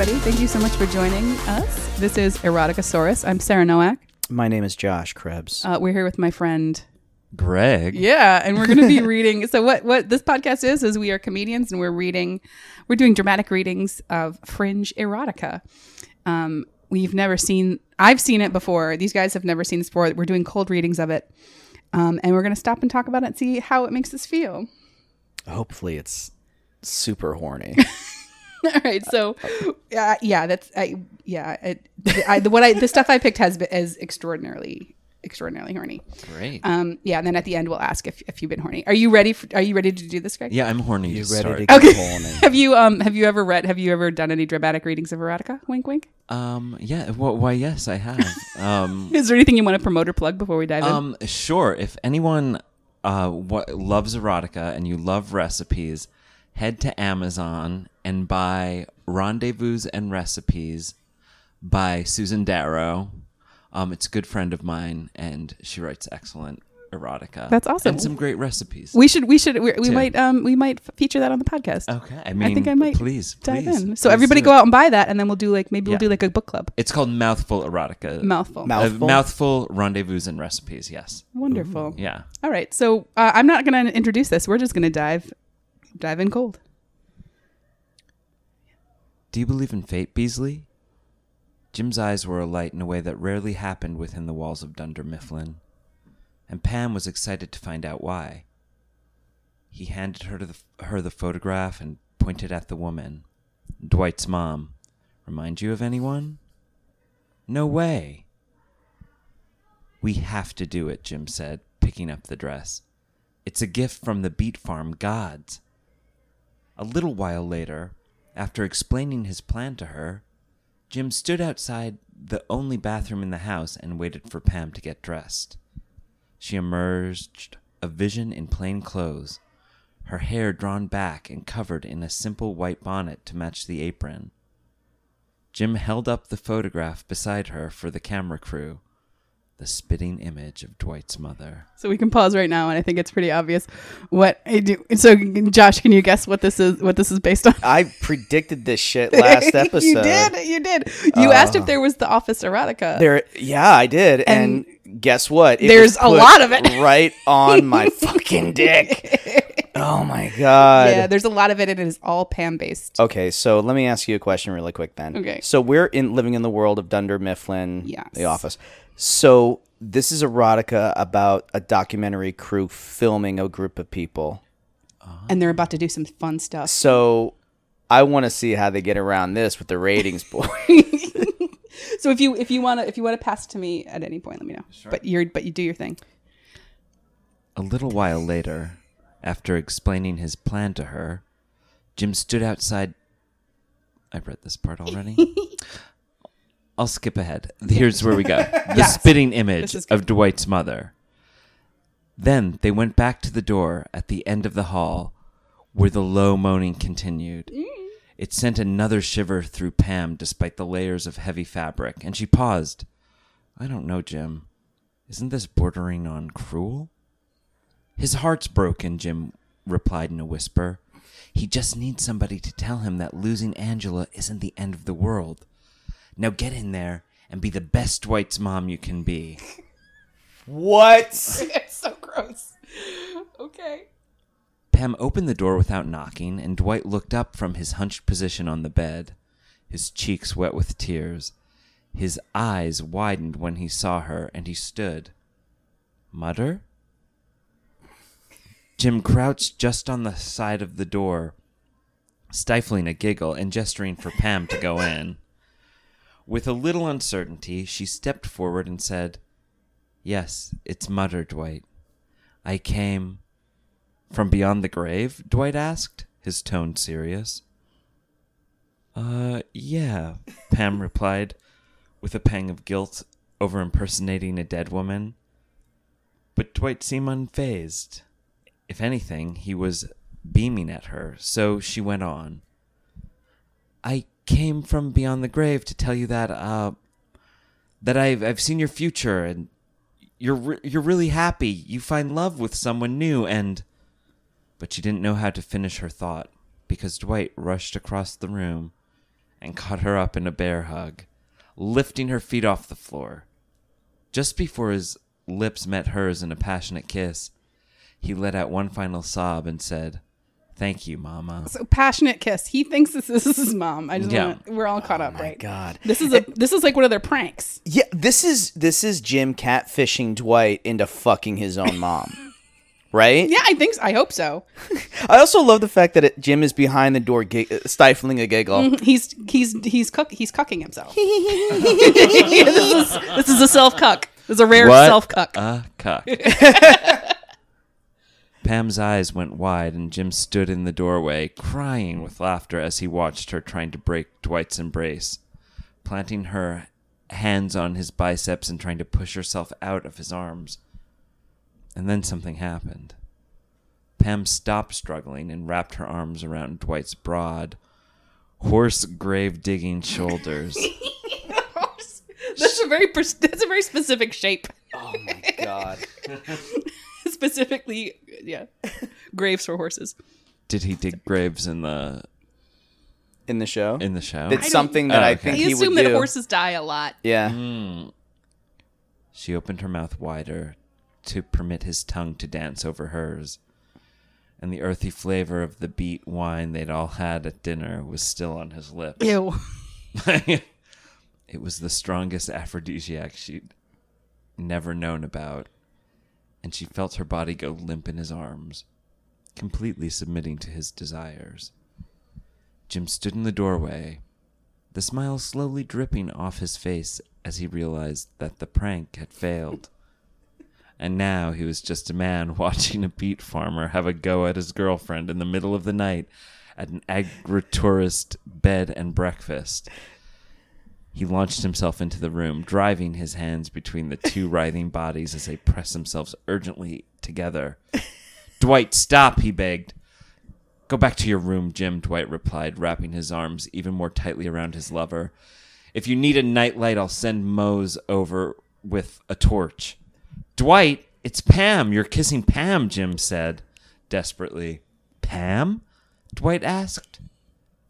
everybody. Thank you so much for joining us. This is Eroticasaurus. I'm Sarah Nowak. My name is Josh Krebs. Uh, we're here with my friend. Greg. Yeah, and we're going to be reading. So what what this podcast is is we are comedians and we're reading, we're doing dramatic readings of fringe erotica. Um, we've never seen. I've seen it before. These guys have never seen this before. We're doing cold readings of it, um, and we're going to stop and talk about it and see how it makes us feel. Hopefully, it's super horny. All right, so uh, yeah, that's I, yeah. It, I, the, what I the stuff I picked has been, is extraordinarily extraordinarily horny. Great. Um, yeah, and then at the end we'll ask if, if you've been horny. Are you ready? For, are you ready to do this, Greg? yeah, I'm horny You ready to get Okay. horny? Have you um have you ever read? Have you ever done any dramatic readings of erotica? Wink, wink. Um, yeah. Well, why? Yes, I have. Um, Is there anything you want to promote or plug before we dive in? um, sure. If anyone uh what loves erotica and you love recipes, head to Amazon and buy Rendezvous and Recipes by Susan Darrow. Um, it's a good friend of mine, and she writes excellent erotica. That's awesome. And some great recipes. We should we should we, we might um we might feature that on the podcast. okay. I mean, I think I might please dive please, in. So everybody go out and buy that, and then we'll do like maybe we'll do like a book club. It's called Mouthful Erotica. Mouthful. Mouth- Uh, Mouthful? mouthful rendezvous and recipes. Yes. Wonderful. Yeah. All right, so uh, I'm not going to introduce this. We're just going to dive dive in cold. Do you believe in fate, Beasley? Jim's eyes were alight in a way that rarely happened within the walls of Dunder Mifflin, and Pam was excited to find out why. He handed her, the, her the photograph and pointed at the woman. Dwight's mom. Remind you of anyone? No way. We have to do it, Jim said, picking up the dress. It's a gift from the beet Farm gods. A little while later, after explaining his plan to her, Jim stood outside the only bathroom in the house and waited for Pam to get dressed. She emerged, a vision in plain clothes, her hair drawn back and covered in a simple white bonnet to match the apron. Jim held up the photograph beside her for the camera crew, the spitting image of Dwight's mother. So we can pause right now, and I think it's pretty obvious what I do. So, Josh, can you guess what this is? What this is based on? I predicted this shit last episode. you did. You did. You asked if uh, there was the Office erotica. There, yeah, I did, and, guess what? It There's a lot of it. right on my fucking dick. Oh my god. yeah, there's a lot of it, and it is all Pam based. Okay, so let me ask you a question really quick then. Okay. So we're in living in the world of Dunder Mifflin, Yes. The Office. So this is erotica about a documentary crew filming a group of people. And they're about to do some fun stuff. So I want to see how they get around this with the ratings boy. So if you if you want to if you want to pass it to me at any point, let me know. But you're but you do your thing. A little while later, after explaining his plan to her, Jim stood outside. I've read this part already. I'll skip ahead. Here's where we go. The Yes. spitting image This is good. of Dwight's mother. Then they went back to the door at the end of the hall, where the low moaning continued. Mm. It sent another shiver through Pam despite the layers of heavy fabric, and she paused. I don't know, Jim. Isn't this bordering on cruel? His heart's broken, Jim replied in a whisper. He just needs somebody to tell him that losing Angela isn't the end of the world. Now get in there and be the best Dwight's mom you can be. what? it's so gross. Okay. Pam opened the door without knocking, and Dwight looked up from his hunched position on the bed, his cheeks wet with tears. His eyes widened when he saw her, and he stood. Mutter? Jim crouched just on the side of the door, stifling a giggle and gesturing for Pam to go in. With a little uncertainty, she stepped forward and said, Yes, it's Mutter, Dwight. I came. From beyond the grave? Dwight asked, his tone serious. Uh, yeah, Pam replied, with a pang of guilt over impersonating a dead woman. But Dwight seemed unfazed. If anything, he was beaming at her, so she went on. I came from beyond the grave to tell you that, uh, that I've, I've seen your future and you're, re- you're really happy. You find love with someone new and. But she didn't know how to finish her thought because Dwight rushed across the room and caught her up in a bear hug, lifting her feet off the floor. Just before his lips met hers in a passionate kiss, he let out one final sob and said, Thank you, Mama. So passionate kiss. He thinks this is his mom. I just Yeah. want we're all caught oh up, right? God. This is a this is like one of their pranks. Yeah, this is this is Jim catfishing Dwight into fucking his own mom. right? Yeah, I think so. I hope so. I also love the fact that it, Jim is behind the door gi- uh, stifling a giggle. Mm-hmm. He's he's he's cook he's cucking himself. this, is, this is a self cuck. This is a rare self cuck. a cuck. Pam's eyes went wide, and Jim stood in the doorway, crying with laughter as he watched her trying to break Dwight's embrace, planting her hands on his biceps and trying to push herself out of his arms. And then something happened. Pam stopped struggling and wrapped her arms around Dwight's broad, horse grave digging shoulders. that's a very that's a very specific shape. Oh my god. Specifically, yeah, graves for horses. Did he dig graves in the In the show? in the show? it's something that Oh, I okay. think I he assume would that do. horses die a lot. yeah. Hmm. She opened her mouth wider to permit his tongue to dance over hers, and the earthy flavor of the beet wine they'd all had at dinner was still on his lips. Ew. it was the strongest aphrodisiac she'd never known about, and she felt her body go limp in his arms, completely submitting to his desires. Jim stood in the doorway, the smile slowly dripping off his face as he realized that the prank had failed. And now he was just a man watching a beet farmer have a go at his girlfriend in the middle of the night at an agri-tourist bed and breakfast. He launched himself into the room, driving his hands between the two writhing bodies as they pressed themselves urgently together. Dwight, stop, he begged. Go back to your room, Jim, Dwight replied, wrapping his arms even more tightly around his lover. If you need a nightlight, I'll send Mose over with a torch. Dwight, it's Pam. You're kissing Pam, Jim said desperately. Pam? Dwight asked,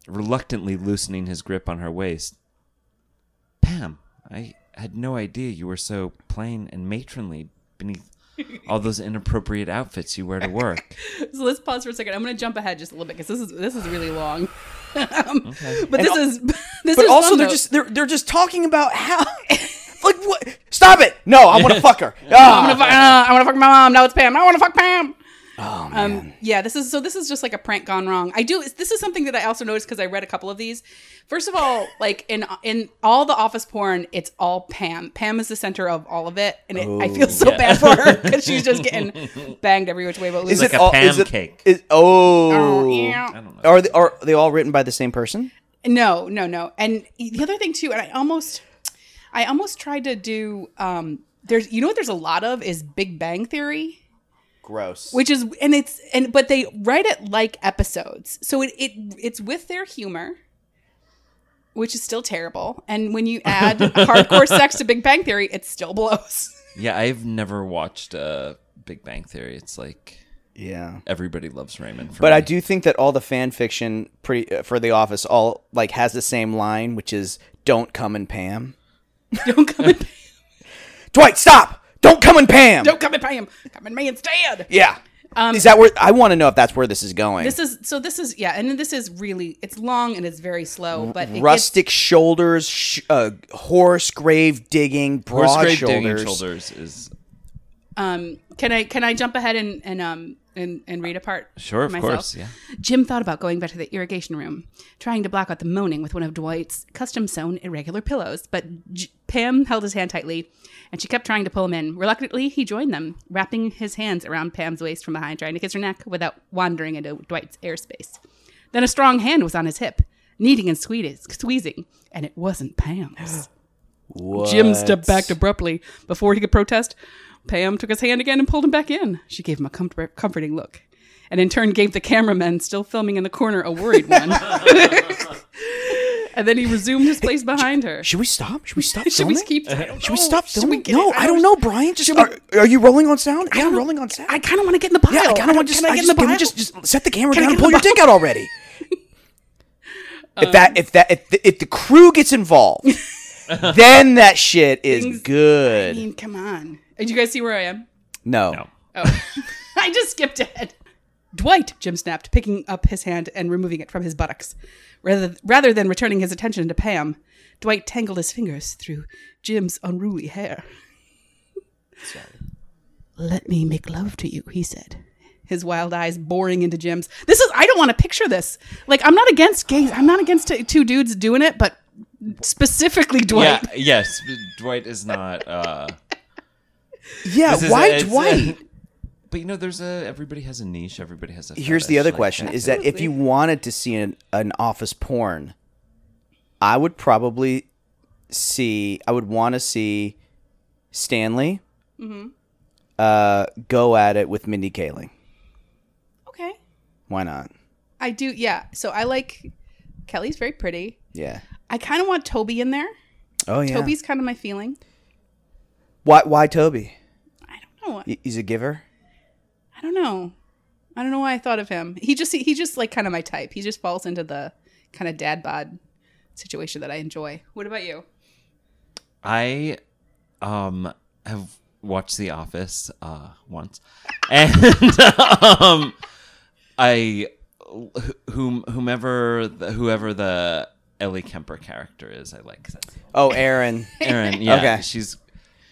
reluctantly loosening his grip on her waist. Pam, I had no idea you were so plain and matronly beneath all those inappropriate outfits you wear to work. So let's pause for a second. I'm going to jump ahead just a little bit because this is this is really long. um, But this is this But is also fun, they're though. just they're they're just talking about how like what Stop it. No, I want to fuck her. I Ah. want to fuck. Uh, I want to fuck my mom. Now it's Pam. I want to fuck Pam. Oh man. Um, yeah, this is so. This is just like a prank gone wrong. I do. This is something that I also noticed because I read a couple of these. First of all, like in in all the office porn, it's all Pam. Pam is the center of all of it, and it, I feel so bad for her because she's just getting banged every which way but loose. is like it a all, is it- pancake. is- oh. Oh, yeah. I don't know. Are they are they all written by the same person? No, no, no. And the other thing too, and I almost, I almost tried to do. um There's, you know what? There's a lot of is Big Bang Theory. Gross. which is and it's and but they write it like episodes so it, it it's with their humor which is still terrible and when you add hardcore sex to big bang theory it still blows Yeah, I've never watched uh, Big Bang Theory. It's like yeah. everybody loves Raymond. For But me. I do think that all the fan fiction pretty uh, for The Office all like has the same line, which is "Don't come and Pam." don't come and pam Dwight, stop! Don't come in Pam. don't come and pay him come and me instead Yeah. is that where I want to know if that's where this is going? Um, this is so this is yeah and this is really it's long and it's very slow but it gets- rustic shoulders, sh- uh, horse grave digging, broad Horse grave shoulders. digging shoulders is um can i can i jump ahead and and um and, and read a part sure, of myself? course, yeah. Jim thought about going back to the irrigation room, trying to block out the moaning with one of Dwight's custom sewn irregular pillows. But J- Pam held his hand tightly, and she kept trying to pull him in. Reluctantly, he joined them, wrapping his hands around Pam's waist from behind, trying to kiss her neck without wandering into Dwight's airspace. Then a strong hand was on his hip, kneading and squeezing, squeezing and it wasn't Pam's. What? Jim stepped back abruptly before he could protest. Pam took his hand again and pulled him back in. She gave him a comfort- comforting look, and in turn gave the cameraman still filming in the corner a worried one. and then he resumed his place behind her. Should we stop? Should we stop Should we filming? keep? Uh, should we stop Should filming? get no, it? I don't know, Brian. Just are, are you rolling on sound? Yeah, I'm rolling on sound. I kind of want to get in the pile. yeah, I kind of want to just, Can I I get in the can we pile? just, just set the camera Can I down and get pull your dick out already. If that if that if the, if the crew gets involved, then that shit is Things- I good. mean, come on. Did you guys see where I am? no. No. Oh, I just skipped ahead. Dwight, Jim snapped, picking up his hand and removing it from his buttocks. Rather, rather than returning his attention to Pam, Dwight tangled his fingers through Jim's unruly hair. Let me make love to you, he said, his wild eyes boring into Jim's. This is, I don't want to picture this. Like, I'm not against gays. I'm not against t- two dudes doing it, but specifically Dwight. Yeah, yes, Dwight is not. uh Yeah, this why a- it's a- Dwight? but you know, there's a everybody has a niche. Everybody has a. Here's the fetish, other like- question: Is that if you wanted to see an, an office porn, I would probably see. I would want to see Stanley Mm-hmm. uh, go at it with Mindy Kaling. Okay. Why not? I do, yeah. So I like, Kelly's very pretty. Yeah. I kind of want Toby in there. Oh yeah. Toby's kind of my feeling. why? Why Toby? I don't know. He- He's a giver. I don't know. I don't know why I thought of him. He just he just like kind of my type. He just falls into the kind of dad bod situation that I enjoy. What about you? I um have watched The Office uh once, and um I whom whomever the, whoever the Ellie Kemper character is, I like. Oh, Erin. Erin, yeah, Okay. she's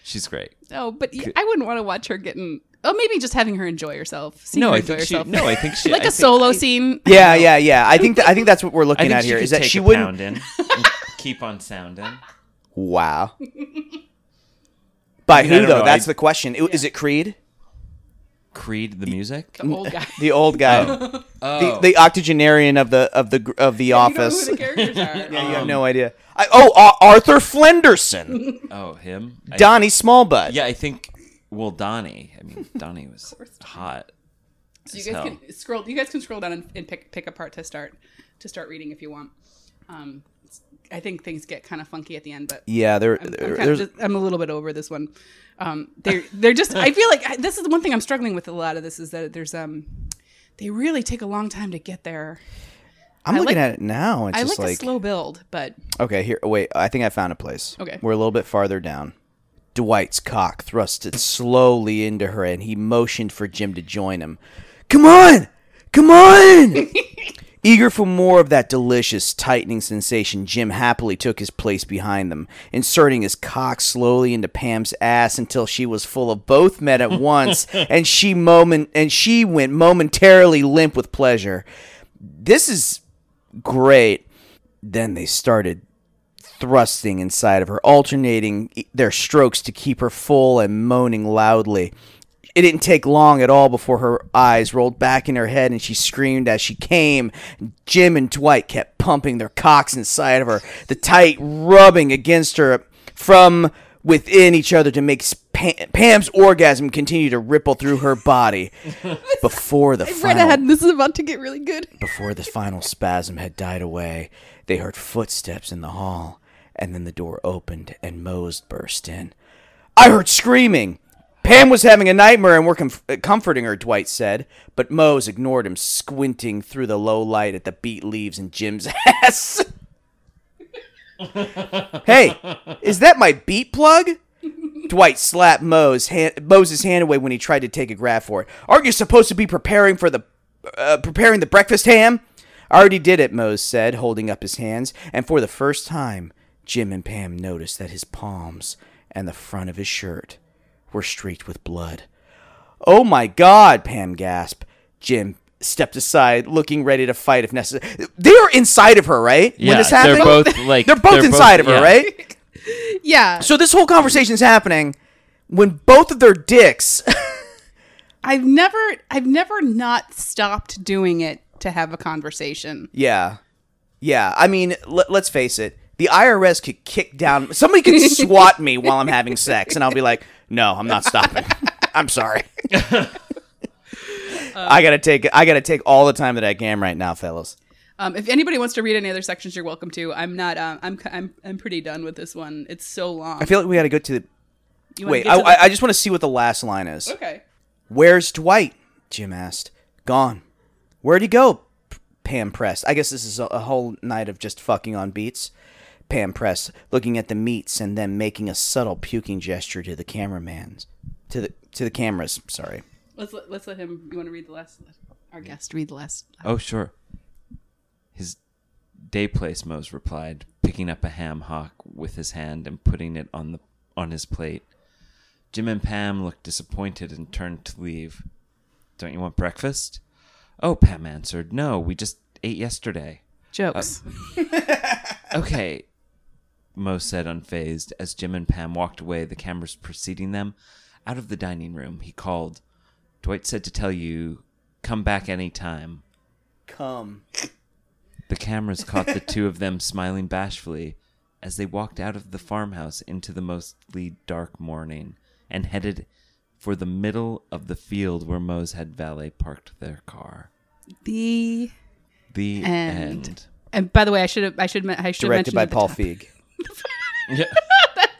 she's great. Oh, but I wouldn't want to watch her getting. Oh, maybe just having her enjoy herself. Seeing No, her I enjoy think she. herself. No, I think she. like I a think- solo scene. yeah, yeah, yeah. I think th- I think that's what we're I looking think at she here. could Is that take she a wouldn't? pound in and keep on sounding. Wow. By mean, I who don't though? know, That's I- the question. I- Is it Creed? Creed the music. The old guy. The old guy, Oh, the, the octogenarian of the of the of the You know office. who the characters are. Yeah, you have no idea. I, oh, Ar- Arthur Flenderson, oh him. I- Donnie Smallbutt. yeah, I think. Well, Donnie. I mean, Donnie was hot. So you as guys hell. can scroll. You guys can scroll down and, and pick pick a part to start to start reading if you want. Um, it's- I think things get kind of funky at the end, but Yeah, there, I'm, I'm, kind there's just, I'm a little bit over this one. Um, they're they're just. I feel like I- this is the one thing I'm struggling with a lot of this is that there's um, they really take a long time to get there. I'm I looking like- at it now. It's I just like, a like, slow build, but okay, here. Wait, I think I found a place. Okay. we're a little bit farther down. Dwight's cock thrusted slowly into her, and he motioned for Jim to join him. Come on, come on! Eager for more of that delicious, tightening sensation, Jim happily took his place behind them, inserting his cock slowly into Pam's ass until she was full of both men at once, and she moment and she went momentarily limp with pleasure. This is great. Then they started thrusting inside of her, alternating their strokes to keep her full and moaning loudly. It didn't take long at all before her eyes rolled back in her head and she screamed as she came. Jim and Dwight kept pumping their cocks inside of her, the tight rubbing against her from within each other to make Pam, Pam's orgasm continue to ripple through her body. Before the final ahead. This is about to get really good. before the final spasm had died away, they heard footsteps in the hall, and then the door opened and Mose burst in. I heard screaming. Pam was having a nightmare and we're comf- comforting her, Dwight said. But Mose ignored him, squinting through the low light at the beet leaves in Jim's ass. hey, is that my beet plug? Dwight slapped Mose hand, Mose's hand away when he tried to take a grab for it. Aren't you supposed to be preparing for the uh, preparing the breakfast ham? I already did it, Mose said, holding up his hands, and for the first time, Jim and Pam noticed that his palms and the front of his shirt were streaked with blood. Oh my god, Pam gasped. Jim stepped aside, looking ready to fight if necessary. They are inside of her, right? Yeah, when this they're both, like- they're both they're both- inside of her, yeah. right? Yeah, So this whole conversation is happening when both of their dicks. I've never, I've never not stopped doing it to have a conversation. yeah, yeah. I mean, l- let's face it. The IRS could kick down. Somebody could swat me while I'm having sex, and I'll be like, "No, I'm not stopping. I'm sorry. I gotta take. I gotta take all the time that I can right now, fellas. Um, if anybody wants to read any other sections, you're welcome to. I'm not. Um, I'm. I'm. I'm pretty done with this one. It's so long. I feel like we gotta go to the. Wait, I, to the- I, I just want to see what the last line is. okay. Where's Dwight? Jim asked. Gone. Where'd he go? P- Pam pressed. I guess this is a, a whole night of just fucking on beats. Pam pressed, looking at the meats and then making a subtle puking gesture to the cameramans, to the to the cameras. Sorry. Let's let, let's let him. You want to read the last? Our guest read the last. Oh, sure. His day place Mose replied, picking up a ham hock with his hand and putting it on the on his plate. Jim and Pam looked disappointed and turned to leave. Don't you want breakfast? Oh, Pam answered, No, we just ate yesterday. Jokes. Uh, okay, Mose said unfazed as Jim and Pam walked away, the cameras preceding them. Out of the dining room, he called. Dwight said to tell you, come back any time. Come. The cameras caught the two of them smiling bashfully as they walked out of the farmhouse into the mostly dark morning and headed for the middle of the field where Mose had valet parked their car. the The end. end. And by the way, I should have. I should. I should Directed mention by Paul Feig. Yeah.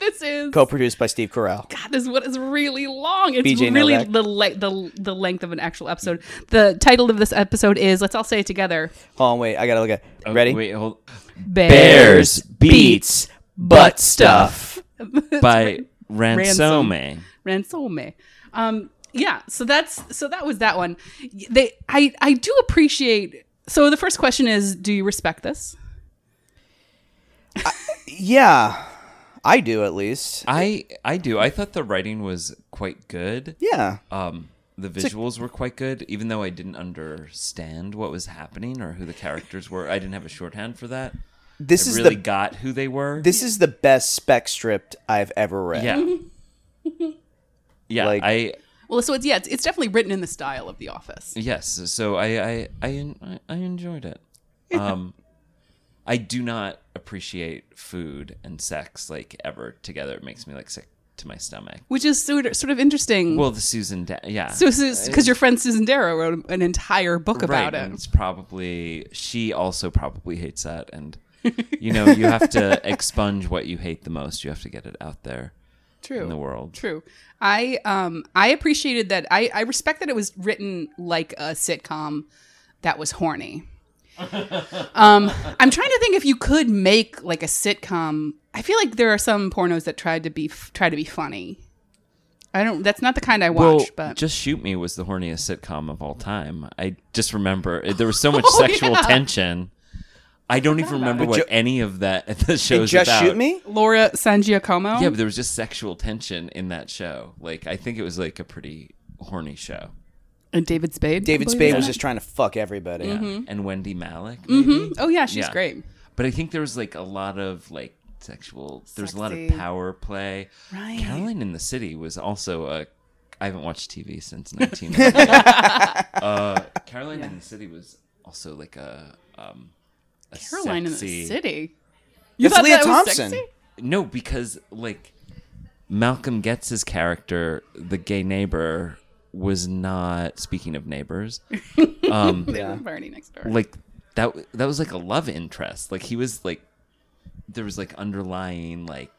This is Co-produced by Steve Carell. God, this one is really long. It's BJ really Novak. the, le- the the length of an actual episode. The title of this episode is let's all say it together. Hold on, wait. I gotta look at. Oh, Ready? Wait, hold. Bears, Beets, butt stuff. by Ransome. Ransome. Um, yeah. So that's so that was that one. They I I do appreciate. So the first question is, do you respect this? Yeah, I do at least. I I do. I thought the writing was quite good. Yeah. Um, the visuals were quite good, even though I didn't understand what was happening or who the characters were. I didn't have a shorthand for that. This I is really the got who they were. this is the best spec script I've ever read. yeah, yeah. Like- I Well, so it's yeah, it's, it's definitely written in the style of The Office. yes. So I I I, I enjoyed it. Um, I do not appreciate food and sex like ever together. It makes me like sick to my stomach. Which is sort of, sort of interesting. Well, the Susan, da- yeah. so because your friend Susan Darrow wrote an entire book about right, and it. It's probably she also probably hates that, and you know you have to expunge what you hate the most. You have to get it out there True. in the world. True. I um I appreciated that. I I respect that it was written like a sitcom that was horny. Um, I'm trying to think if you could make like a sitcom. I feel like there are some pornos that tried to be f- try to be funny. I don't. That's not the kind I watch. Well, but just shoot me was the horniest sitcom of all time. I just remember it- there was so much Oh, sexual yeah. tension. I don't even remember what Ju- any of that the It show's just about. shoot me. Laura San Giacomo. Yeah, but there was just sexual tension in that show. Like I think it was like a pretty horny show. And David Spade. David Spade was just trying to fuck everybody. Yeah. And Wendy Malick, maybe. it? Oh yeah, she's Yeah. great. But I think there was like a lot of like sexual. There's a lot of Sexy. power play. Right. Caroline in the City was also a. I haven't watched TV since 1998. uh, Caroline in the City was also like a. Um, a Caroline in sexy- the City. You That's thought Leah that was Thompson. sexy? No, because like Malcolm gets his character, the gay neighbor, was not. Speaking of neighbors, um, They live Barney next door. like that that was like a love interest like he was like there was like underlying like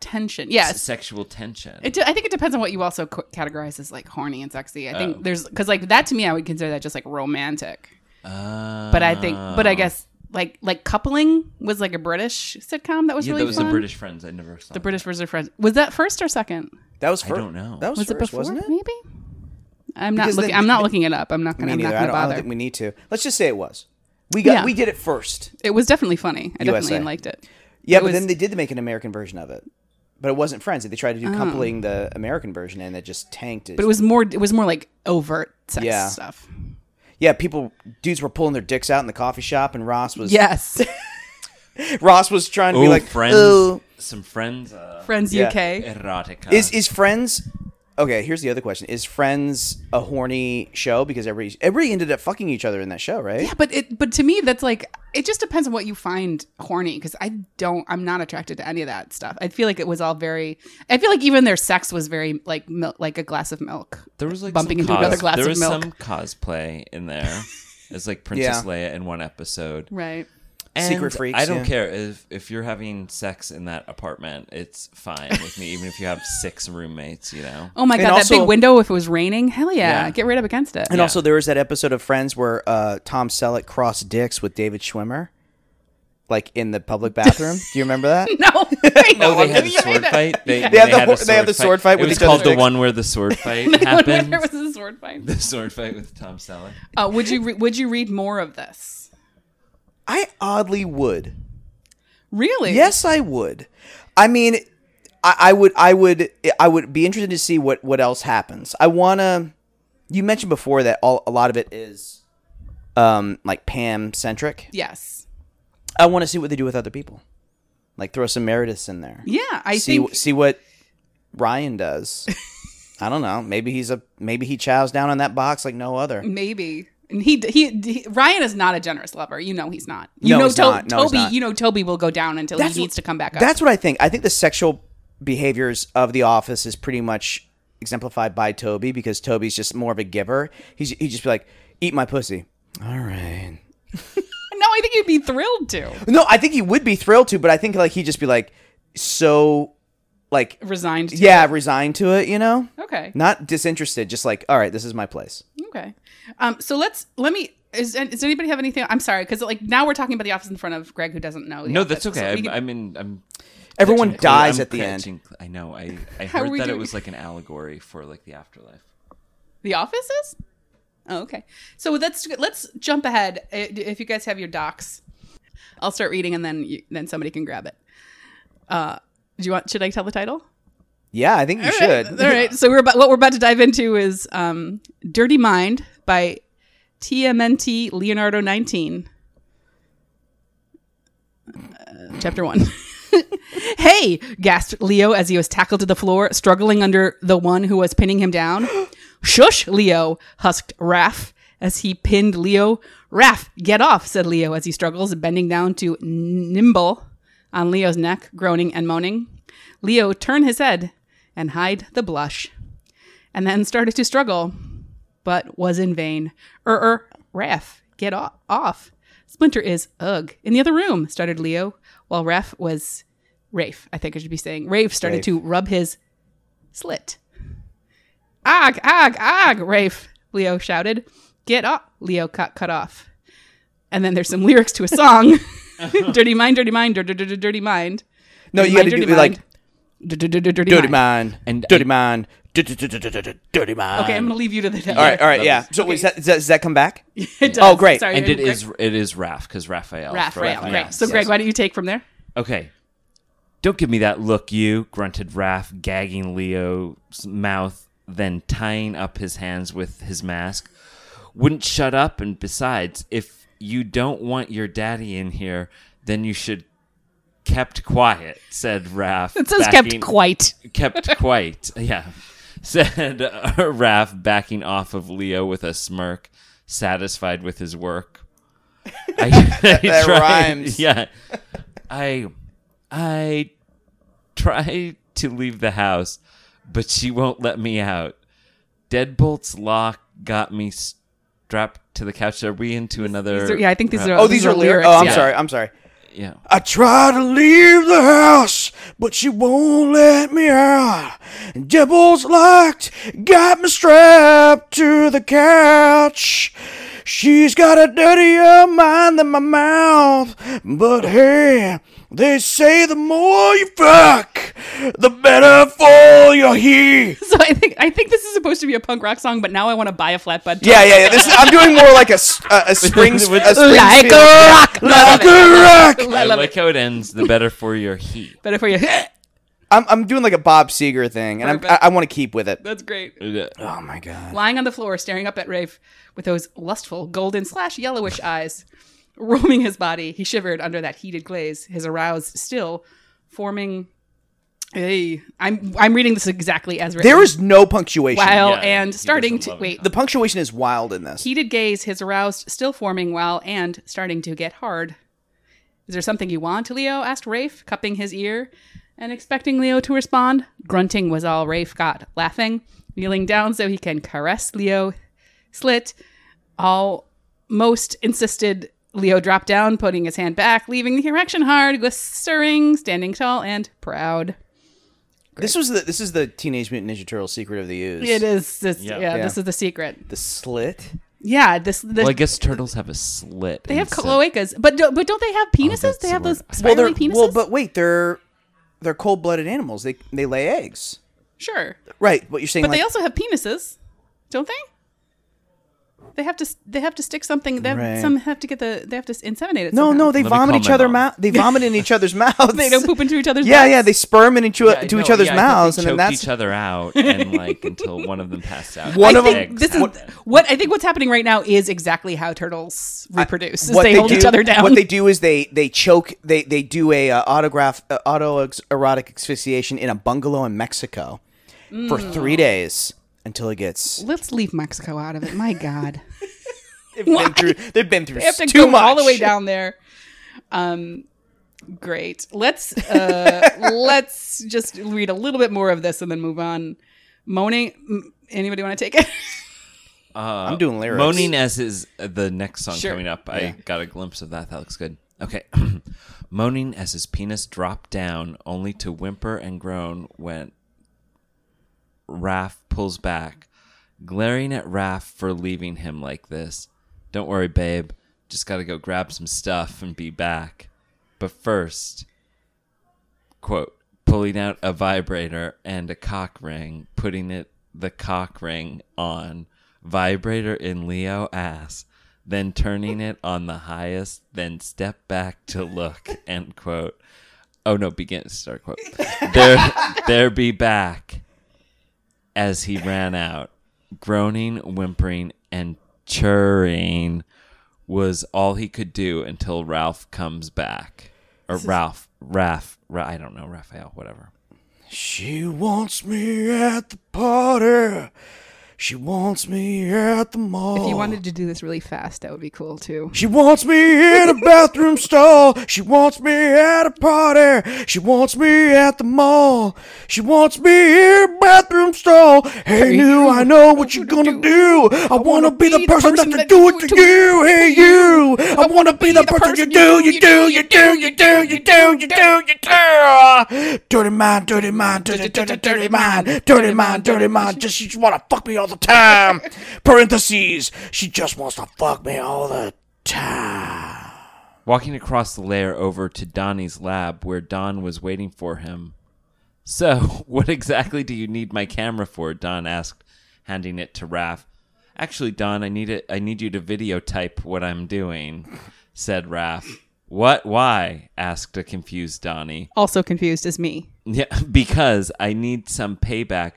Tension. Yes. sexual tension It de- I think it depends on what you also co- categorize as like horny and sexy. I think Oh. there's because like that to me, I would consider that just like romantic. uh, But I think, but I guess like like coupling was like a British sitcom that was yeah really that was fun. the british friends i never saw The British versus Friends. Was that first or second? That was first. I don't know. That was, Was first, it before? wasn't it? Maybe. I'm not Because looking. the- I'm not the- looking it up. I'm not gonna. Me I'm not gonna don't, I don't bother. think we need to. Let's just say it was. We got Yeah. we did it first. it was definitely funny. I definitely liked it. Yeah, It but was- then they did make an American version of it. But it wasn't Friends. They tried to do coupling the American version, and it just tanked it. Oh. But it was more. It was more like overt sex Yeah. stuff. yeah, people, dudes were pulling their dicks out in the coffee shop, and Ross was Yes. Ross was trying to oh be like, friends "Oh." some friends uh, Friends Yeah. UK. erotica Is is Friends? Okay, here's the other question: Is Friends a horny show? Because every everybody ended up fucking each other in that show, right? Yeah, but it but to me that's like it just depends on what you find horny because I don't I'm not attracted to any of that stuff. I feel like it was all very I feel like even their sex was very like milk like a glass of milk. there was like bumping some into another cos- glass there of was some cosplay in there it's like princess Yeah. leia in one episode Right. And Secret freaks, I don't yeah. care if if you're having sex in that apartment. It's fine with me, even if you have six roommates. You know. Oh my And god, also- that big window if it was raining, hell yeah, Yeah. get right up against it. And Yeah. also, there was that episode of Friends where uh, Tom Selleck crossed dicks with David Schwimmer, like in the public bathroom. Do you remember that? no, wait, no, Oh, they had a sword fight. They, They have the had a hor- they have the sword fight It with was each called the dicks. one where the sword fight When happened. there was a sword fight. the sword fight with Tom Selleck. Uh, would you re- would you read more of this? I oddly would. Really? Yes, I would. I mean, I, I would. I would. I would be interested to see what what else happens. I wanna. You mentioned before that all a lot of it is, um, like Pam centric. Yes. I want to see what they do with other people. Like throw some Merediths in there. Yeah, I see think see what Ryan does. I don't know. Maybe he's a maybe he chows down on that box like no other. maybe. And he, he he Ryan is not a generous lover. You know he's not. You No, know he's To- not. No, he's Toby. not. You know Toby will go down until That's he what- needs to come back up. That's what I think. I think the sexual behaviors of the office is pretty much exemplified by Toby because Toby's just more of a giver. He's he just be like, "Eat my pussy." All right. no, I think he'd be thrilled to No, I think he would be thrilled to, but I think like he'd just be like so like resigned. To yeah, resigned to it, you know? Okay. Not disinterested, just like, "All right, this is my place." Okay. Um. So let's let me. Is, does anybody have anything? I'm sorry, because like now we're talking about the office in front of Greg, who doesn't know. No, Office, that's so okay. we I'm, can- I mean, I'm. Everyone dies I'm at the end. I know. I I heard we that it was like an allegory for like the afterlife. The Office is. Oh, okay. So let's let's jump ahead. If you guys have your docs, I'll start reading, and then you, then somebody can grab it. Uh, do you want? Should I tell the title? Yeah, I think you All should. right. All right. So we're about what we're about to dive into is um, "Dirty Mind" by TMNT Leonardo 19. Uh, chapter one. hey, gasped Leo as he was tackled to the floor, struggling under the one who was pinning him down. Shush, Leo, husked Raph as he pinned Leo. Raph, get off, said Leo as he struggles, bending down to nimble on Leo's neck, groaning and moaning. Leo turned his head and hide the blush, and then started to struggle, but was in vain. Er, er, Raph, get off. Splinter is, ugh, in the other room, started Leo, while Raph was, Rafe, I think I should be saying. Rafe started Rafe. to rub his slit. Ag, ag, ag, Rafe, Leo shouted. Get off, Leo cut, cut off. And then there's some lyrics to a song. dirty mind, dirty mind, dirty, dirty, dirty mind. No, Dirty you got to mind, do dirty like mind. Dirty, mind. mind, And- dirty mind, dirty mind. Okay, I'm gonna leave you to the. All right, all right, Love yeah. this. So wait, does, that, does, that, does that come back? It oh, does. Oh, great. Sorry, And Greg. it is it is Raph because Raphael. Raphael. from- Great. yes, So, Greg, yes. why don't you take from there? Okay. Don't give me that look, you, grunted Raph, gagging Leo's mouth, then tying up his hands with his mask. Wouldn't shut up, and besides, if you don't want your daddy in here, then you should kept quiet, said Raph. It says backing- kept quite. kept quiet. Yeah, said uh, Raph, backing off of Leo with a smirk, satisfied with his work. I, I That tried- rhymes. Yeah, I, I tried to leave the house, but she won't let me out. Deadbolt's lock got me strapped to the couch. Are we into another? Are- yeah, I think these are. Oh, these are lyrics. Oh, I'm yeah. sorry. I'm sorry. Yeah. I try to leave the house, but she won't let me out. Debble's locked, got me strapped to the couch. She's got a dirtier mind than my mouth. But hey, they say the more you fuck, the better for your heat. So I think I think this is supposed to be a punk rock song, but now I want to buy a flatbed. Yeah, yeah, yeah. This is, I'm doing more like a, s- a, a Springs, a With- Springsfield- like a rock, like a rock. I I like how it ends. The better for your heat. Better for you. I'm, I'm doing like a Bob Seger thing, and I'm, I, I want to keep with it. That's great. Oh my god. Lying on the floor, staring up at Rafe with those lustful golden slash yellowish eyes roaming his body, he shivered under that heated glaze. His aroused still forming. Hey, I'm I'm reading this exactly as written. There is no punctuation. while Yeah, and starting to love it. wait. The punctuation is wild in this. Heated gaze, his aroused still forming while and starting to get hard. Is there something you want, Leo? asked Rafe, cupping his ear and expecting Leo to respond. Grunting was all Rafe got, laughing, kneeling down so he can caress Leo. Slit almost insisted Leo dropped down, putting his hand back, leaving the erection hard, glistering, standing tall and proud. This was the this is the Teenage Mutant Ninja Turtle secret of the ooze. It is this. Yeah. Yeah, Yeah. this is the secret. the slit. Yeah, this. this Well, I guess turtles have a slit. they have cloacas, but do, but don't they have penises? Oh, that's they have those word. Well, penises. well, but wait, they're they're cold blooded animals. They they lay eggs. sure, Right, but you're saying but like they also have penises, don't they? They have to. They have to stick something. They have, Right. Some have to get the. They have to inseminate it. no, somehow. no, they Let vomit each other mom. mouth. They vomit in each other's mouths. They don't poop into each other's. Yeah, butts? yeah, they sperm into each, Yeah, to no, each other's yeah, mouths, they and then that's each other out, and like until one of them passes out. One I of them- this is what, I think. What's happening right now is exactly how turtles reproduce. is what they, hold each do- other down. What they do is they they choke. They they do a uh, autograph uh, autoerotic asphyxiation in a bungalow in Mexico for Mm. three days until it gets. Let's leave Mexico out of it. My God, They've been through. They've been through they have to too go much. all the way down there. Um, great. Let's uh, let's just read a little bit more of this and then move on. Moaning. Anybody want to take it? Uh, I'm doing lyrics. Moaning as is uh, the next song Sure. coming up. I Yeah. got a glimpse of that. That looks good. Okay. Moaning as his penis dropped down, only to whimper and groan when Raph pulls back, glaring at Raph for leaving him like this. Don't worry, babe. Just gotta go grab some stuff and be back. But first, quote, pulling out a vibrator and a cock ring, putting it the cock ring on, vibrator in Leo ass, then turning it on the highest, then step back to look, end quote. Oh no, begin start quote. There there be back as he ran out, groaning, whimpering, and churring was all he could do until Ralph comes back. Or Ralph, Raph, Ra- I don't know, Raphael, whatever. She wants me at the party. She wants me at the mall. if you wanted to do this really fast, that would be cool too. She wants me in a bathroom stall. She wants me at a party. She wants me at the mall. She wants me in a bathroom stall. Hey, you, I know what you're gonna do. I wanna be the person that can do it to you. Hey, you, I wanna be the person you do, you do, you do, you do, you do, you do, you do. Dirty mind, dirty mind, dirty, dirty, dirty mind, dirty mind, dirty mind. Just just wanna fuck me all the time. Parentheses. She just wants to fuck me all the time. Walking across the lair over to Donnie's lab where Don was waiting for him. So, what exactly do you need my camera for? Don asked, handing it to Raph. Actually, Don, I need it I need you to videotype what I'm doing, said Raph. What? Why? asked a confused Donnie. Also confused as me. Yeah, because I need some payback.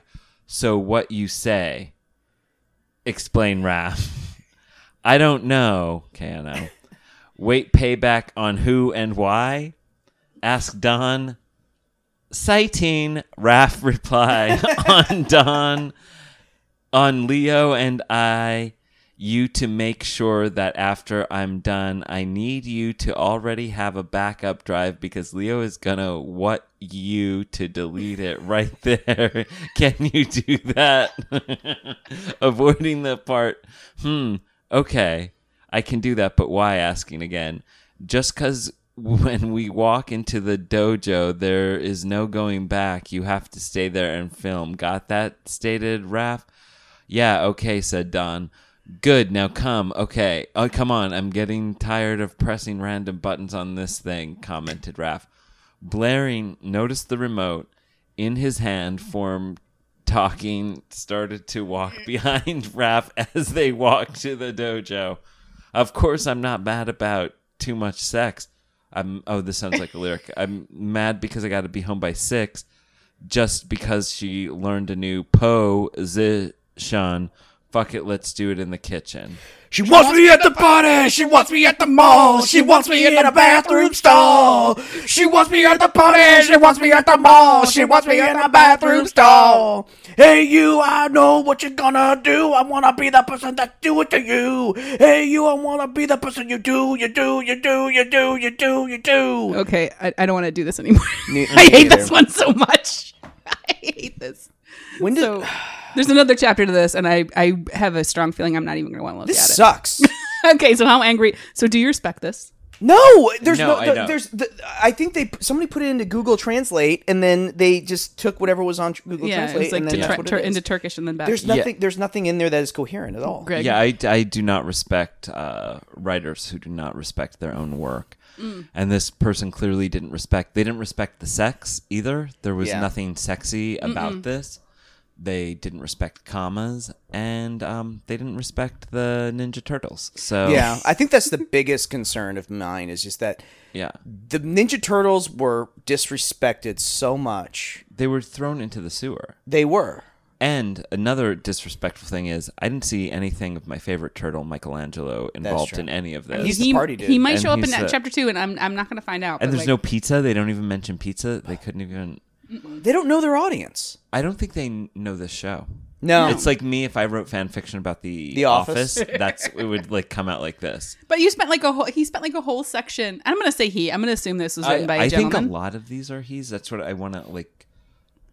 So what you say? Explain, Raph. I don't know. I. Wait, payback on who and why? Ask Don. Citing, Raph reply on Don, on Leo and I, you to make sure that after I'm done, I need you to already have a backup drive because Leo is gonna what you to delete it right there. Can you do that? Avoiding the part, hmm, okay, I can do that, but why asking again? Just because when we walk into the dojo, there is no going back. You have to stay there and film. Got that? stated Raph. Yeah, okay, said Don. Good, now come. Okay. Oh, come on. I'm getting tired of pressing random buttons on this thing, commented Raph. Blaring noticed the remote in his hand form talking started to walk behind Raph as they walked to the dojo. Of course I'm not mad about too much sex. I'm oh this sounds like a lyric. I'm mad because I got to be home by 6 just because she learned a new position. Fuck it, let's do it in the kitchen. She wants me at the party. She wants me at the mall. She wants me in a bathroom stall. She wants me at the party. She wants me at the mall. She wants me in a bathroom stall. Hey, you, I know what you're gonna do. I wanna be the person that do it to you. Hey, you, I wanna be the person you do, you do, you do, you do, you do, you do. Okay, I, I don't want to do this anymore. Ne- I hate neither. this one so much. I hate this. When did So there's another chapter to this, and I, I have a strong feeling I'm not even going to want to look this at it. sucks? okay, so how angry? So do you respect this? No, there's No, no. I th- don't. there's. The, I think they somebody put it into Google Translate, and then they just took whatever was on Google yeah, Translate, like and then tur- that's tur- into Turkish and then back. There's Yeah. nothing. There's nothing in there that is coherent at all. Greg. Yeah, I, I do not respect uh, writers who do not respect their own work. Mm. And this person clearly didn't respect. They didn't respect the sex either. There was Yeah. nothing sexy about this. They didn't respect commas, and um, they didn't respect the Ninja Turtles. So Yeah, I think that's the biggest concern of mine is just that yeah, the Ninja Turtles were disrespected so much. they were thrown into the sewer. They were. And another disrespectful thing is, I didn't see anything of my favorite turtle, Michelangelo, involved in any of this. He's the he, party dude. he might And show up in the- chapter two, and I'm I'm not going to find out. and there's like, no pizza. They don't even mention pizza. They couldn't even. They don't know their audience. I don't think they know this show. No, It's like me if I wrote fan fiction about the The Office. That's it would like come out like this. But you spent like a whole. He spent like a whole section. I'm going to say he. I'm going to assume this was written I, by a I think a lot of these are he's. That's what I want to like.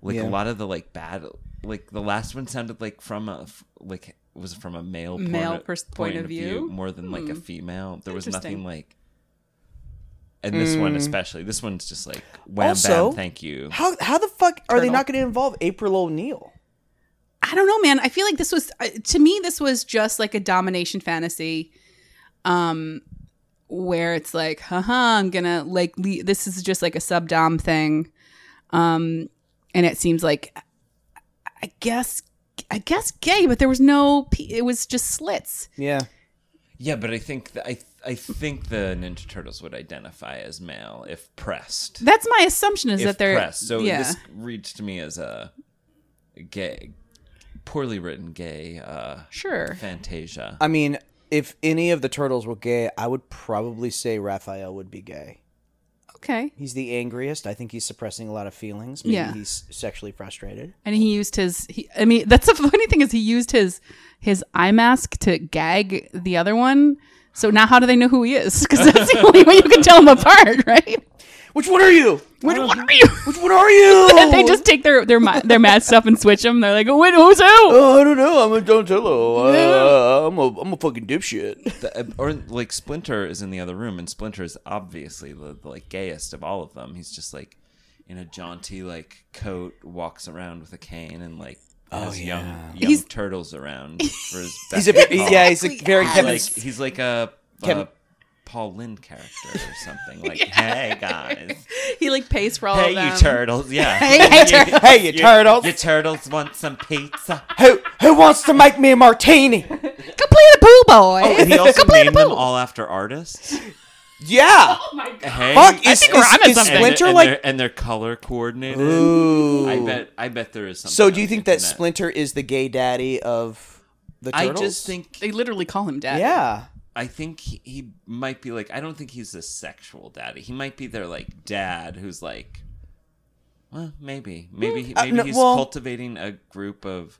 Like Yeah. a lot of the like bad, like the last one sounded like from a like was from a male point Male of- pers- point of view? Hmm. more than like a female. There was nothing like. And this one especially, this one's just like wham Mm. Also, bam, thank you. how how the fuck are they not going to involve April O'Neil? I don't know, man. I feel like this was uh, to me this was just like a domination fantasy, um, where it's like, haha, I'm gonna like le- this is just like a sub dom thing, um, and it seems like, I guess, I guess gay, but there was no, p- it was just slits. Yeah, Yeah, but I think th- I I think the Ninja Turtles would identify as male if pressed. That's my assumption is if that they're pressed. So yeah. this reads to me as a gay, poorly written gay uh, sure. fantasia. I mean, if any of the turtles were gay, I would probably say Raphael would be gay. Okay. He's the angriest. I think he's suppressing a lot of feelings. Maybe Yeah. he's sexually frustrated. and he used his he, i mean that's the funny thing is he used his his eye mask to gag the other one so now how do they know who he is because that's the only way you can tell them apart right Which one are you? which one are you Which one are you? they just take their their ma- their mask up and switch them they're like wait who's who Oh, I don't know. I'm a Donatello. Uh, I'm a I'm a fucking dipshit. The- uh, or like Splinter is in the other room, and Splinter is obviously the, the like gayest of all of them. He's just like in a jaunty like coat, walks around with a cane, and like has oh, young young He's- turtles around for his. He's a beck bit, and call. yeah. He's a very Yes. Kevin. like he's like a, Kevin- a Paul Lynde character or something. Like, hey guys, he like pays for all hey of them you turtles, yeah. Hey, hey, tur- hey, you turtles. You turtles want some pizza? Who who wants to make me a martini? complete a poo boy oh, And he also Complete a named them all after artists. Yeah. oh my god Hey, Fuck. Is, think we're is, is something. and, Splinter and like? they're, and they're color coordinated. Ooh. I bet. I bet there is something. So do you think the that. Splinter is the gay daddy of the turtles? I just think. they literally call him dad Yeah. I think he, he might be like. I don't think he's a sexual daddy. He might be their like dad, who's like. Well, maybe, maybe, he- Uh, maybe no, he's well- cultivating a group of.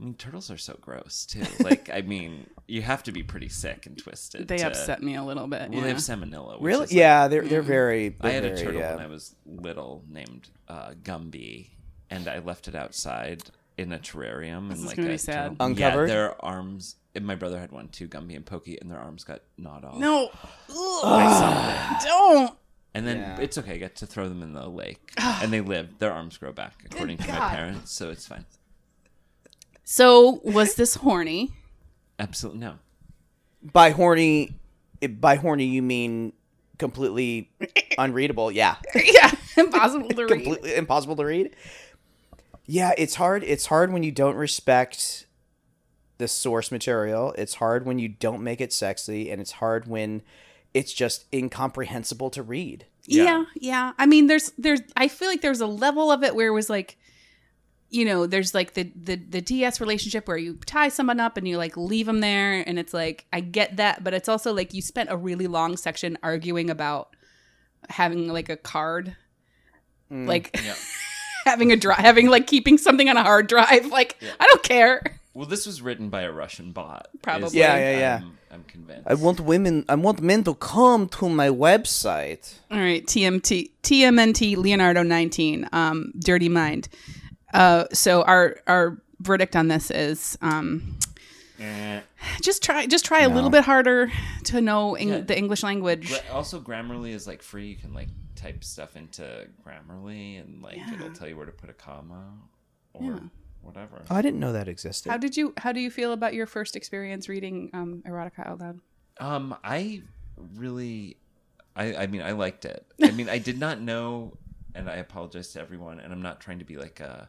I mean, turtles are so gross too. Like, I mean, you have to be pretty sick and twisted. they to- upset me a little bit Well, yeah. they have salmonella. Which Really? is, like, yeah. They're they're very. I They're had a turtle yeah. when I was little named uh, Gumby, and I left it outside in a terrarium. This and is like gonna be sad. turtle- Uncovered? Yeah, their arms. And my brother had one too, Gumby and Pokey, and their arms got gnawed off. no Ugh, don't And then Yeah. it's okay. I get to throw them in the lake, and they live. Their arms grow back, according to my parents, so it's fine. so was this horny Absolutely no. By horny, by horny you mean completely unreadable? Yeah. yeah impossible to read completely impossible to read. Yeah, it's hard. It's hard when you don't respect the source material. It's hard when you don't make it sexy, and it's hard when it's just incomprehensible to read. Yeah. Yeah. yeah, I mean, there's, there's. I feel like there's a level of it where it was like, you know, there's like the the the DS relationship where you tie someone up and you like leave them there, and it's like I get that, but it's also like you spent a really long section arguing about having like a card, like Yeah. having a drive, having like keeping something on a hard drive. Like I don't care. Well, this was written by a Russian bot. Probably. what Yeah, yeah, yeah. I'm, I'm convinced. I want women. I want men to come to my website. All right, TMT TMNT Leonardo 19 um Dirty Mind. Uh so our our verdict on this is um Eh. just try just try a little bit harder to know eng- Yeah. the English language. Gra- also, Grammarly is like free. You can like type stuff into Grammarly, and like it'll tell you where to put a comma or Yeah. whatever. Oh, I didn't know that existed. How did you how do you feel about your first experience reading um, erotica out loud? Um, I really, I, I mean, I liked it. I mean, I did not know, and I apologize to everyone. And I'm not trying to be like a,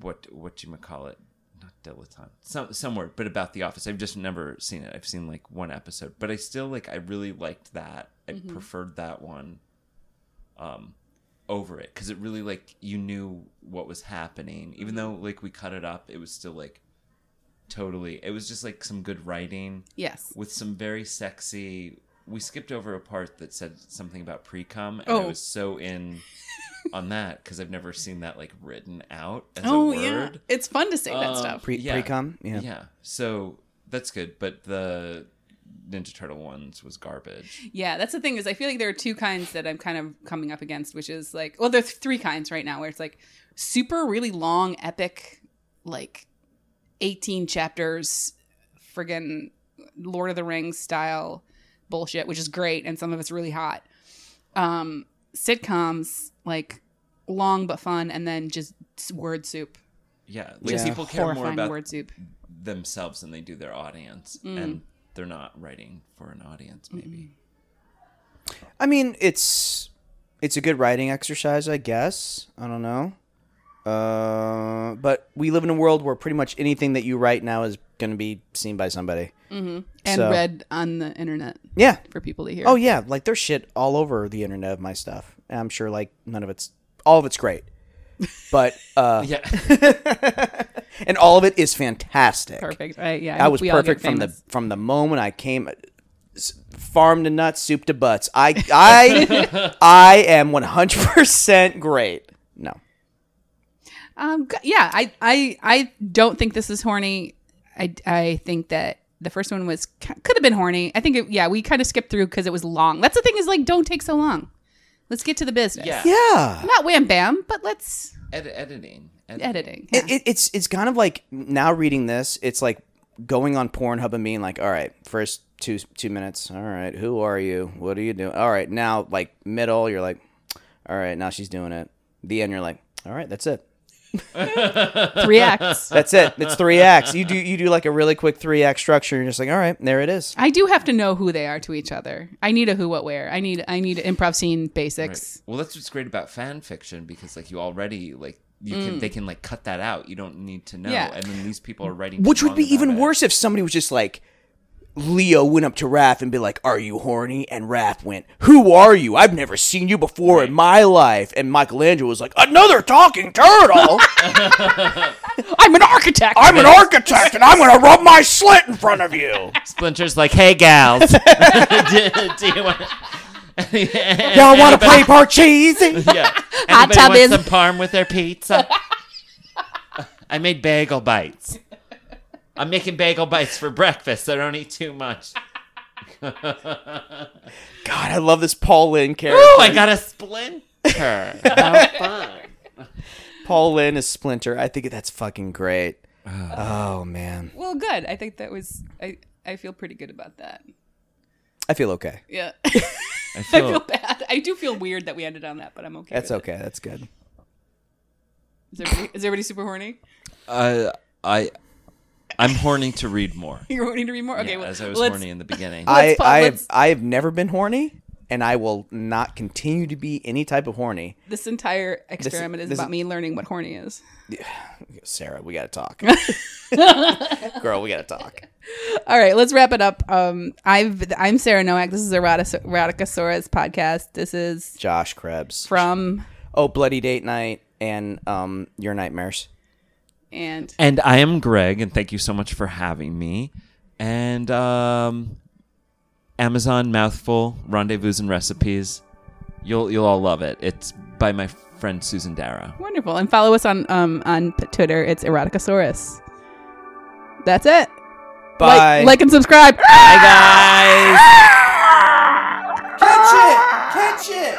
what what do you call it, not dilettante, some some word, but about The Office. I've just never seen it. I've seen like one episode, but I still like. I really liked that. I preferred that one, um, over it because it really like you knew what was happening, even though like we cut it up. It was still like totally. It was just like some good writing Yes. with some very sexy. We skipped over a part that said something about pre cum, and Oh. I was so in on that because I've never seen that like written out as Oh a yeah, it's fun to say that Um, stuff. Pre Yeah. pre-com? Yeah. Yeah, so that's good. But the Ninja Turtle ones was garbage. Yeah, that's the thing is I feel like there are two kinds that I'm kind of coming up against, which is like well, there's three kinds right now where it's like super really long, epic, like 18 chapters, friggin' Lord of the Rings style bullshit, which is great, and some of it's really hot. Um, sitcoms like long but fun, and then just word soup, Yeah, like Yeah. people care more about word soup. themselves than they do their audience, Mm. and they're not writing for an audience. Maybe I mean, it's it's a good writing exercise, I guess. I don't know. Uh, but we live in a world where pretty much anything that you write now is going to be seen by somebody. and So- read on the internet Yeah. for people to hear. Oh yeah, like there's shit all over the internet of my stuff. And I'm sure like none of it's all of it's great. But uh yeah. and all of it is fantastic. perfect. Right? Yeah, I hope was we all get perfect from the from the moment I came s- farm to nuts, soup to butts. I I I am 100% great. No. Um, yeah, I, I, I don't think this is horny. I, I think that the first one was could have been horny. I think, it, yeah, we kind of skipped through because it was long. That's the thing is like, don't take so long. Let's get to the business. Yeah. Yeah. not wham bam, but let's Ed- editing. Ed- editing. Yeah. It, it, it's it's kind of like now reading this, it's like going on Pornhub and being like, all right, first two two minutes, all right, who are you? What are you doing? All right, now like middle, you're like, all right, now she's doing it. The end, you're like, all right, that's it. Three acts. That's it. It's three acts. You do you do like a really quick three act structure. You're just like, all right, there it is. I do have to know who they are to each other. I need a who, what, where. I need I need improv scene basics. Well, that's what's great about fan fiction because like you already like you can they can like cut that out. You don't need to know. Mm. Yeah. And then these people are writing Which would be even it. worse if somebody was just like, Leo went up to Raph and be like, "Are you horny?" And Raph went, "Who are you? I've never seen you before in my life." And Michelangelo was like, "Another talking turtle." I'm an architect. I'm an architect and I'm going to rub my slit in front of you. Splinter's like, hey gals, do, do you want? Y'all want to play Parcheesi? Yeah. Hot Anybody tub want is- some parm with their pizza? I made bagel bites. I'm making bagel bites for breakfast. So don't eat too much. God, I love this Paul Lynde character. Oh, I got a splinter. How fun. Paul Lynde is Splinter. I think that's fucking great. oh man, well, good. I think that was I. I feel pretty good about that. I feel okay. Yeah. I I feel, feel bad. I do feel weird that we ended on that, but I'm okay. That's with it. okay. That's good. Is everybody, is everybody super horny? uh, I, I'm horny to read more. You're horny to read more? Okay, Yeah, well, as I was let's, horny in the beginning. I pa- I have, let's- I have never been horny, and I will not continue to be any type of horny. This entire experiment is this about is- me learning what horny is. Sarah, we gotta talk. Girl, we gotta talk. All right, let's wrap it up. Um, I've I'm Sarah Nowak. This is Erotic- Eroticosaurus podcast. This is Josh Krebs. from Oh, bloody date night and um your nightmares. And And I am Greg, and thank you so much for having me. And um, Amazon Mouthful Rendezvous and Recipes. You'll you'll all love it. It's by my friend Susan Dara. wonderful. And follow us on um on Twitter. It's Eroticosaurus. That's it. Bye. Like, like and subscribe. Bye guys. Catch it! Catch it!